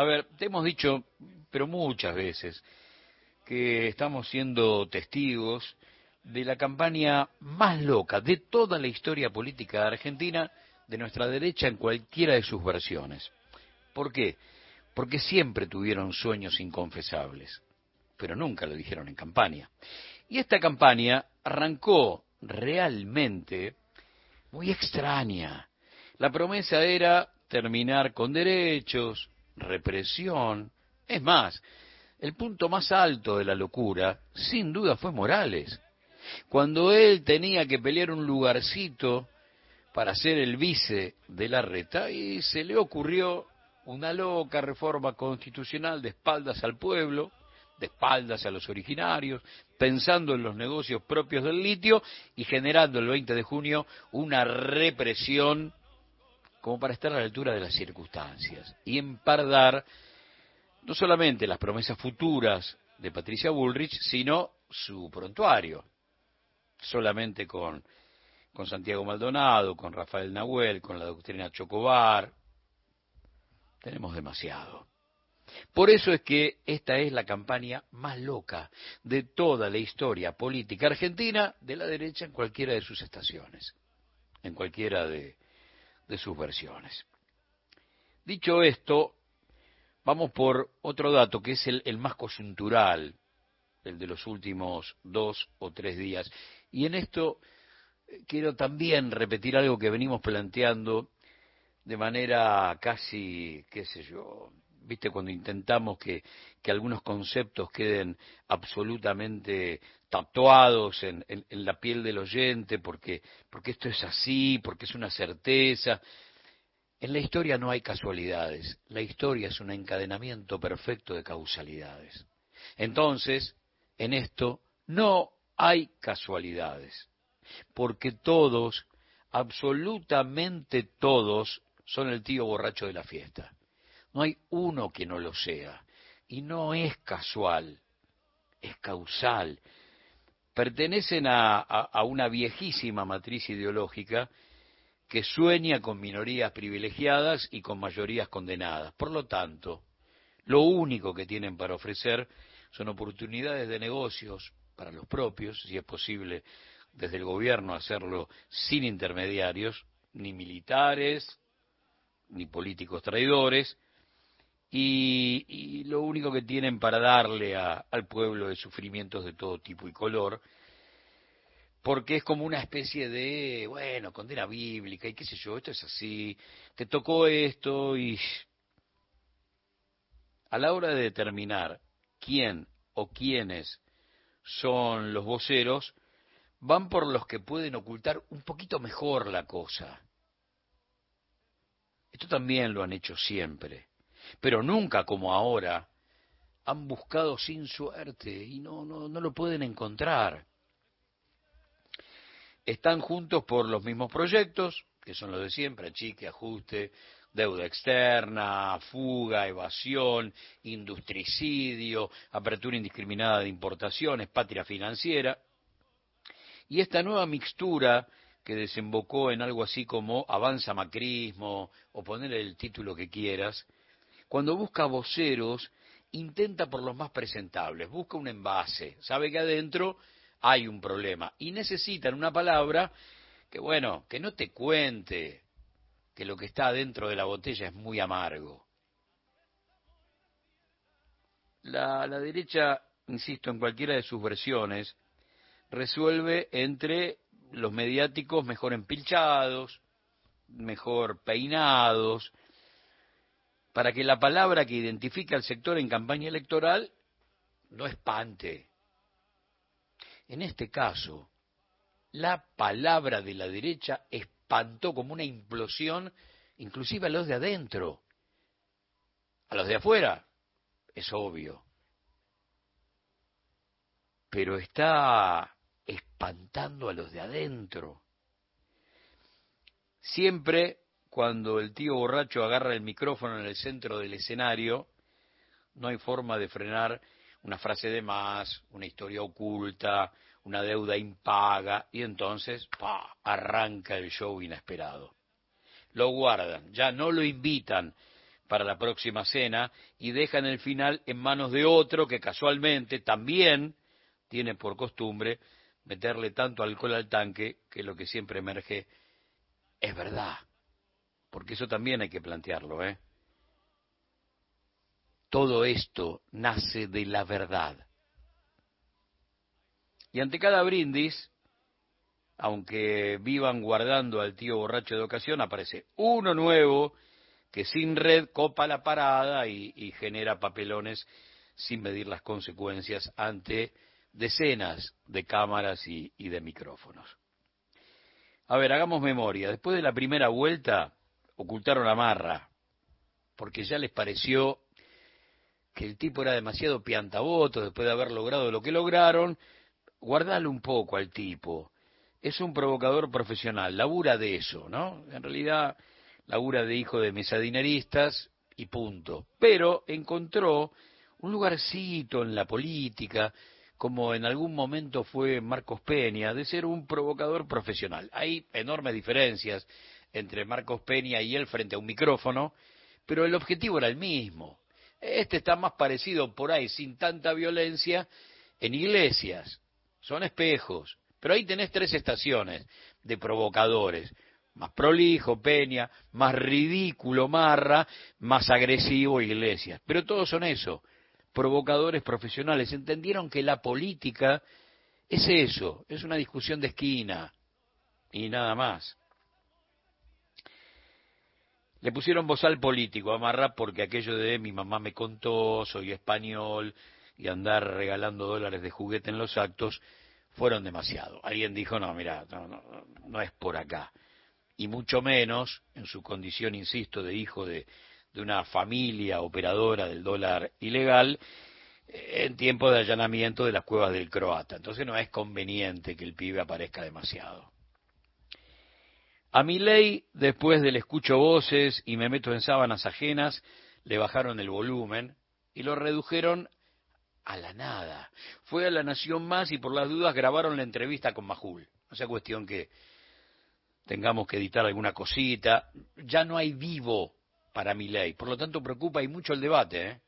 A ver, te hemos dicho, pero muchas veces, que estamos siendo testigos de la campaña más loca de toda la historia política Argentina, de nuestra derecha en cualquiera de sus versiones. ¿Por qué? Porque siempre tuvieron sueños inconfesables, pero nunca lo dijeron en campaña. Y esta campaña arrancó realmente muy extraña. La promesa era terminar con derechos, represión. Es más, el punto más alto de la locura, sin duda, fue Morales. Cuando él tenía que pelear un lugarcito para ser el vice de la reta, y se le ocurrió una loca reforma constitucional de espaldas al pueblo, de espaldas a los originarios, pensando en los negocios propios del litio y generando el 20 de junio una represión como para estar a la altura de las circunstancias y empardar no solamente las promesas futuras de Patricia Bullrich, sino su prontuario, solamente con, con Santiago Maldonado, con Rafael Nahuel, con la doctrina Chocobar. Tenemos demasiado. Por eso es que esta es la campaña más loca de toda la historia política argentina de la derecha en cualquiera de sus estaciones, en cualquiera de, de sus versiones. Dicho esto, vamos por otro dato que es el, el más coyuntural, el de los últimos dos o tres días. Y en esto eh, quiero también repetir algo que venimos planteando de manera casi, qué sé yo, viste, cuando intentamos que, que algunos conceptos queden absolutamente tatuados en, en, la piel del oyente, porque, porque esto es así, porque es una certeza. En la historia no hay casualidades, la historia es un encadenamiento perfecto de causalidades. Entonces, en esto no hay casualidades, porque todos, absolutamente todos, son el tío borracho de la fiesta. No hay uno que no lo sea. Y no es casual, es causal. Pertenecen a, una viejísima matriz ideológica que sueña con minorías privilegiadas y con mayorías condenadas. Por lo tanto, lo único que tienen para ofrecer son oportunidades de negocios para los propios, si es posible desde el gobierno hacerlo sin intermediarios, ni militares, ni políticos traidores, y, lo único que tienen para darle al pueblo es sufrimientos de todo tipo y color, porque es como una especie de, bueno, condena bíblica y qué sé yo, esto es así, te tocó esto y a la hora de determinar quién o quiénes son los voceros, van por los que pueden ocultar un poquito mejor la cosa. Esto también lo han hecho siempre pero nunca como ahora han buscado sin suerte y no, no, no lo pueden encontrar. Están juntos por los mismos proyectos, que son los de siempre, achique, ajuste, deuda externa, fuga, evasión, industricidio, apertura indiscriminada de importaciones, patria financiera. Y esta nueva mixtura que desembocó en algo así como avanza macrismo, o poner el título que quieras, cuando busca voceros, intenta por los más presentables, busca un envase, sabe que adentro hay un problema y necesitan una palabra que, bueno, que no te cuente que lo que está adentro de la botella es muy amargo. La, la derecha, insisto, en cualquiera de sus versiones, resuelve entre los mediáticos mejor empilchados, mejor peinados, para que la palabra que identifica al sector en campaña electoral no espante. En este caso, la palabra de la derecha espantó como una implosión inclusive a los de adentro. A los de afuera, es obvio. Pero está espantando a los de adentro. Siempre cuando el tío borracho agarra el micrófono en el centro del escenario, no hay forma de frenar una frase de más, una historia oculta, una deuda impaga, y entonces ¡pa! arranca el show inesperado. Lo guardan, ya no lo invitan para la próxima cena y dejan el final en manos de otro que casualmente también tiene por costumbre meterle tanto alcohol al tanque que lo que siempre emerge es verdad. Porque eso también hay que plantearlo, ¿eh? Todo esto nace de la verdad. Y ante cada brindis, aunque vivan guardando al tío borracho de ocasión, aparece uno nuevo que sin red copa la parada y, genera papelones sin medir las consecuencias ante decenas de cámaras y, de micrófonos. A ver, hagamos memoria. Después de la primera vuelta, ocultaron a Marra, porque ya les pareció que el tipo era demasiado piantaboto después de haber logrado lo que lograron. Guardale un poco al tipo. Es un provocador profesional, labura de eso, ¿no? En realidad labura de hijo de mesadineristas y punto. Pero encontró un lugarcito en la política, como en algún momento fue Marcos Peña, de ser un provocador profesional. Hay enormes diferencias entre Marcos Peña y él frente a un micrófono, pero el objetivo era el mismo. Este está más parecido por ahí, sin tanta violencia, en iglesias. Son espejos. Pero ahí tenés tres estaciones de provocadores más prolijo, Peña, más ridículo, Marra, más agresivo, Iglesias. Pero todos son eso, provocadores profesionales. Entendieron que la política es eso, es una discusión de esquina y nada más. Le pusieron bozal político a porque aquello de mi mamá me contó, soy español y andar regalando dólares de juguete en los actos fueron demasiado. Alguien dijo, no, mira, no, no, no es por acá y mucho menos en su condición, insisto, de hijo de, una familia operadora del dólar ilegal, eh, en tiempo de allanamiento de las cuevas del croata. Entonces no es conveniente que el pibe aparezca demasiado. A mi ley, después del escucho voces y me meto en sábanas ajenas, le bajaron el volumen y lo redujeron a la nada. Fue a la Nación Más y por las dudas grabaron la entrevista con Majul. No sea cuestión que tengamos que editar alguna cosita. Ya no hay vivo para mi ley. Por lo tanto, preocupa y mucho el debate. ¿eh?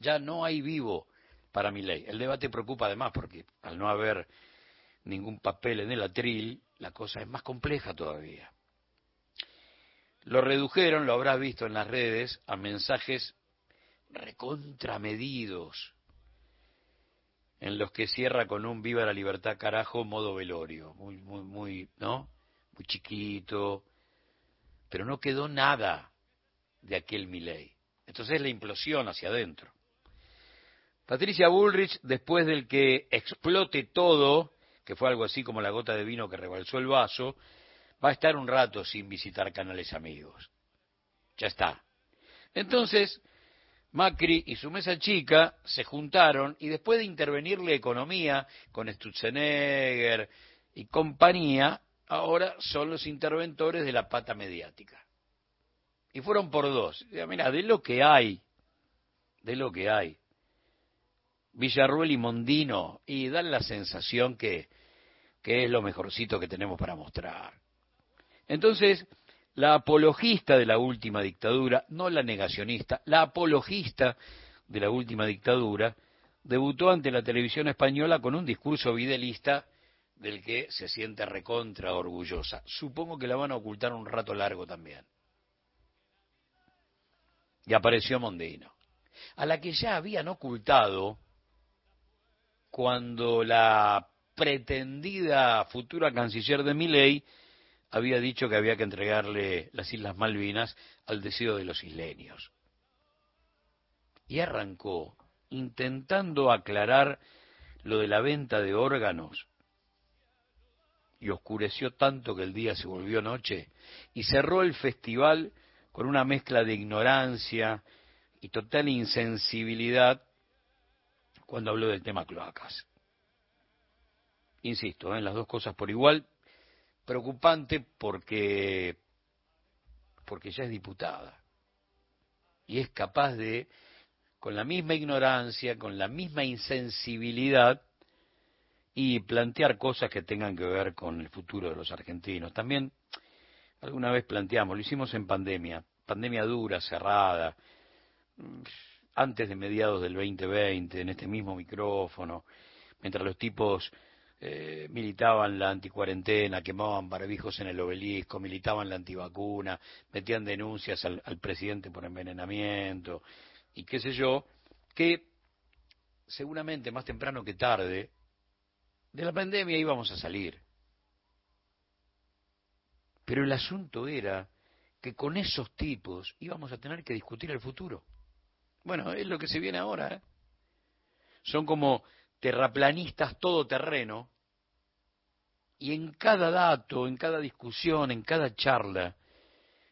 Ya no hay vivo para mi ley. El debate preocupa además porque al no haber ningún papel en el atril, la cosa es más compleja todavía. Lo redujeron, lo habrás visto en las redes, a mensajes recontramedidos, en los que cierra con un viva la libertad carajo modo velorio, muy, muy, muy, ¿no? muy chiquito, pero no quedó nada de aquel Milei. Entonces la implosión hacia adentro. Patricia Bullrich, después del que explote todo, que fue algo así como la gota de vino que rebalsó el vaso, va a estar un rato sin visitar canales amigos. Ya está. Entonces, Macri y su mesa chica se juntaron y después de intervenir la economía con Stutzenegger y compañía, ahora son los interventores de la pata mediática. Y fueron por dos. Mira, de lo que hay, de lo que hay, Villarruel y Mondino, y dan la sensación que, que es lo mejorcito que tenemos para mostrar. Entonces, la apologista de la última dictadura, no la negacionista, la apologista de la última dictadura, debutó ante la televisión española con un discurso videlista del que se siente recontra orgullosa. Supongo que la van a ocultar un rato largo también. Y apareció Mondino, a la que ya habían ocultado cuando la pretendida futura canciller de Miley había dicho que había que entregarle las Islas Malvinas al deseo de los isleños. Y arrancó intentando aclarar lo de la venta de órganos y oscureció tanto que el día se volvió noche y cerró el festival con una mezcla de ignorancia y total insensibilidad cuando habló del tema cloacas. Insisto, en ¿eh? las dos cosas por igual, preocupante porque porque ya es diputada y es capaz de con la misma ignorancia, con la misma insensibilidad y plantear cosas que tengan que ver con el futuro de los argentinos. También alguna vez planteamos, lo hicimos en pandemia, pandemia dura, cerrada, antes de mediados del 2020, en este mismo micrófono, mientras los tipos eh, militaban la anticuarentena, quemaban barbijos en el obelisco, militaban la antivacuna, metían denuncias al, al presidente por envenenamiento y qué sé yo, que seguramente más temprano que tarde de la pandemia íbamos a salir. Pero el asunto era que con esos tipos íbamos a tener que discutir el futuro. Bueno, es lo que se viene ahora. ¿eh? Son como terraplanistas todoterreno y en cada dato, en cada discusión, en cada charla,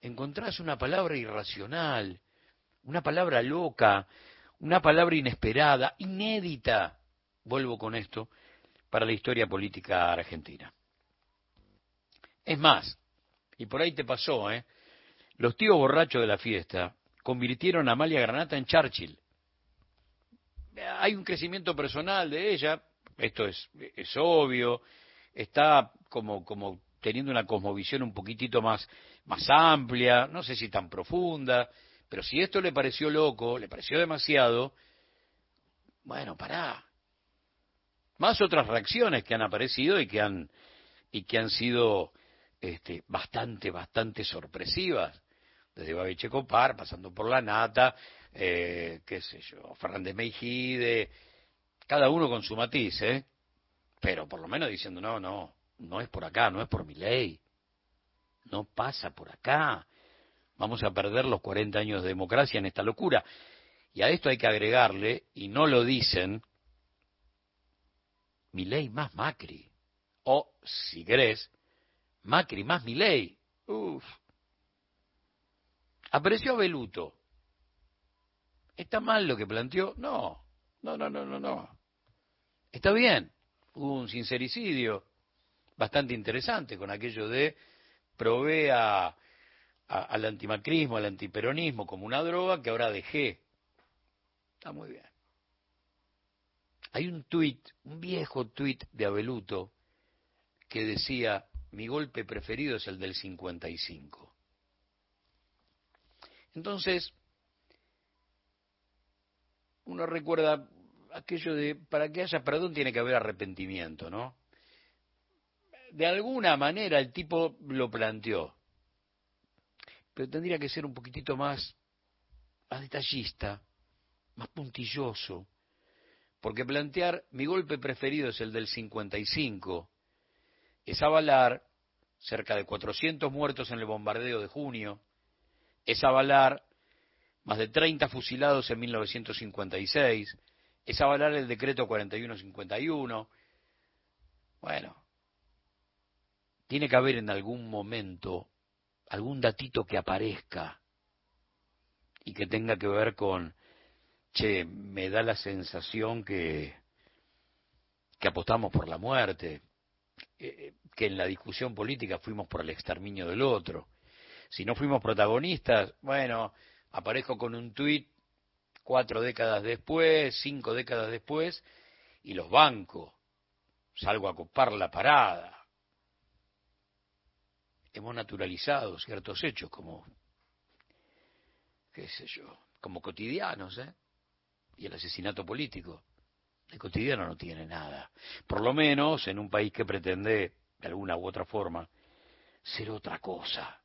encontrás una palabra irracional, una palabra loca, una palabra inesperada, inédita, vuelvo con esto, para la historia política argentina. Es más, y por ahí te pasó, ¿eh? Los tíos borrachos de la fiesta convirtieron a Amalia Granata en Churchill. Hay un crecimiento personal de ella, esto es, obvio, está como, como teniendo una cosmovisión un poquitito más, más amplia, no sé si tan profunda, pero si esto le pareció loco, le pareció demasiado, bueno, pará. Más otras reacciones que han aparecido y que han, y que han sido este, bastante, bastante sorpresivas. Desde Babiche Copar, pasando por la Nata, eh, qué sé yo, Fernández Meijide, cada uno con su matiz, ¿eh? Pero por lo menos diciendo, no, no, no es por acá, no es por mi ley. No pasa por acá. Vamos a perder los 40 años de democracia en esta locura. Y a esto hay que agregarle, y no lo dicen, mi ley más Macri. O, si querés, Macri más mi ley. Uf. Apareció Beluto. ¿Está mal lo que planteó? No, no, no, no, no, no. Está bien. Hubo un sincericidio bastante interesante con aquello de provea al antimacrismo, al antiperonismo como una droga que ahora dejé. Está muy bien. Hay un tuit, un viejo tuit de Abeluto que decía, mi golpe preferido es el del 55. Entonces, uno recuerda aquello de, para que haya perdón tiene que haber arrepentimiento, ¿no? De alguna manera el tipo lo planteó pero tendría que ser un poquitito más, más detallista, más puntilloso, porque plantear mi golpe preferido es el del 55, es avalar cerca de 400 muertos en el bombardeo de junio, es avalar más de 30 fusilados en 1956, es avalar el decreto 4151. Bueno, tiene que haber en algún momento algún datito que aparezca y que tenga que ver con, che, me da la sensación que, que apostamos por la muerte, eh, que en la discusión política fuimos por el exterminio del otro. Si no fuimos protagonistas, bueno, aparezco con un tuit cuatro décadas después, cinco décadas después, y los banco. Salgo a copar la parada hemos naturalizado ciertos hechos como, qué sé yo, como cotidianos, ¿eh? Y el asesinato político. El cotidiano no tiene nada. Por lo menos en un país que pretende, de alguna u otra forma, ser otra cosa.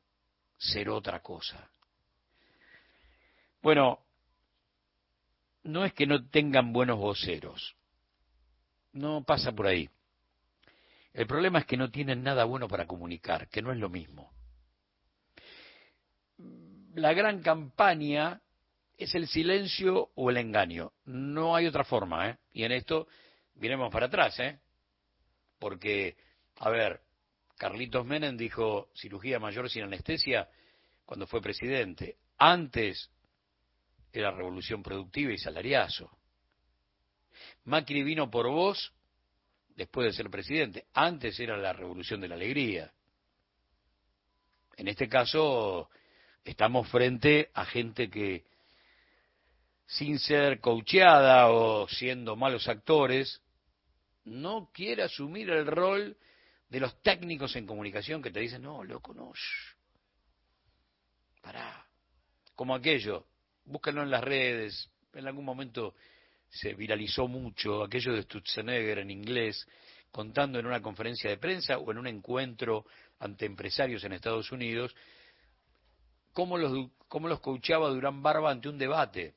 Ser otra cosa. Bueno, no es que no tengan buenos voceros. No pasa por ahí. El problema es que no tienen nada bueno para comunicar, que no es lo mismo. La gran campaña es el silencio o el engaño. No hay otra forma, ¿eh? Y en esto miremos para atrás, ¿eh? Porque, a ver, Carlitos Menem dijo cirugía mayor sin anestesia cuando fue presidente. Antes era revolución productiva y salariazo. Macri vino por vos después de ser presidente. Antes era la revolución de la alegría. En este caso estamos frente a gente que, sin ser coacheada o siendo malos actores, no quiere asumir el rol de los técnicos en comunicación que te dicen, no, loco, no, shh, pará, como aquello, búsquenlo en las redes, en algún momento se viralizó mucho aquello de Stutzenegger en inglés, contando en una conferencia de prensa o en un encuentro ante empresarios en Estados Unidos, cómo los, cómo los coachaba Durán Barba ante un debate.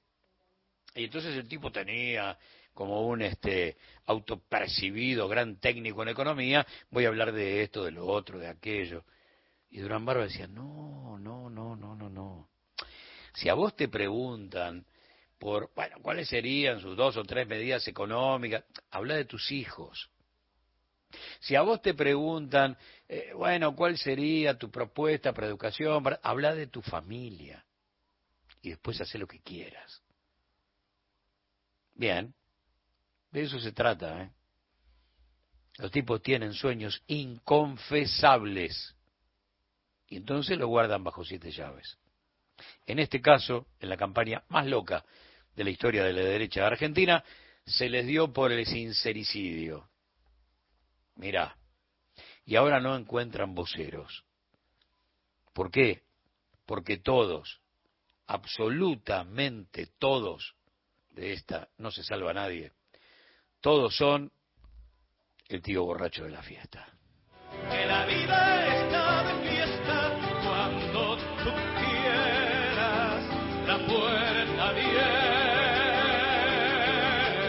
Y entonces el tipo tenía como un este autopercibido gran técnico en economía, voy a hablar de esto, de lo otro, de aquello. Y Durán Barba decía, no, no, no, no, no, no. Si a vos te preguntan por, bueno, cuáles serían sus dos o tres medidas económicas, habla de tus hijos. Si a vos te preguntan, eh, bueno, ¿cuál sería tu propuesta para educación? Habla de tu familia y después hace lo que quieras. Bien, de eso se trata. ¿eh? Los tipos tienen sueños inconfesables y entonces lo guardan bajo siete llaves. En este caso, en la campaña más loca de la historia de la derecha de Argentina, se les dio por el sincericidio. Mirá, y ahora no encuentran voceros. ¿Por qué? Porque todos, absolutamente todos, de esta no se salva nadie, todos son el tío borracho de la fiesta. Que la vida está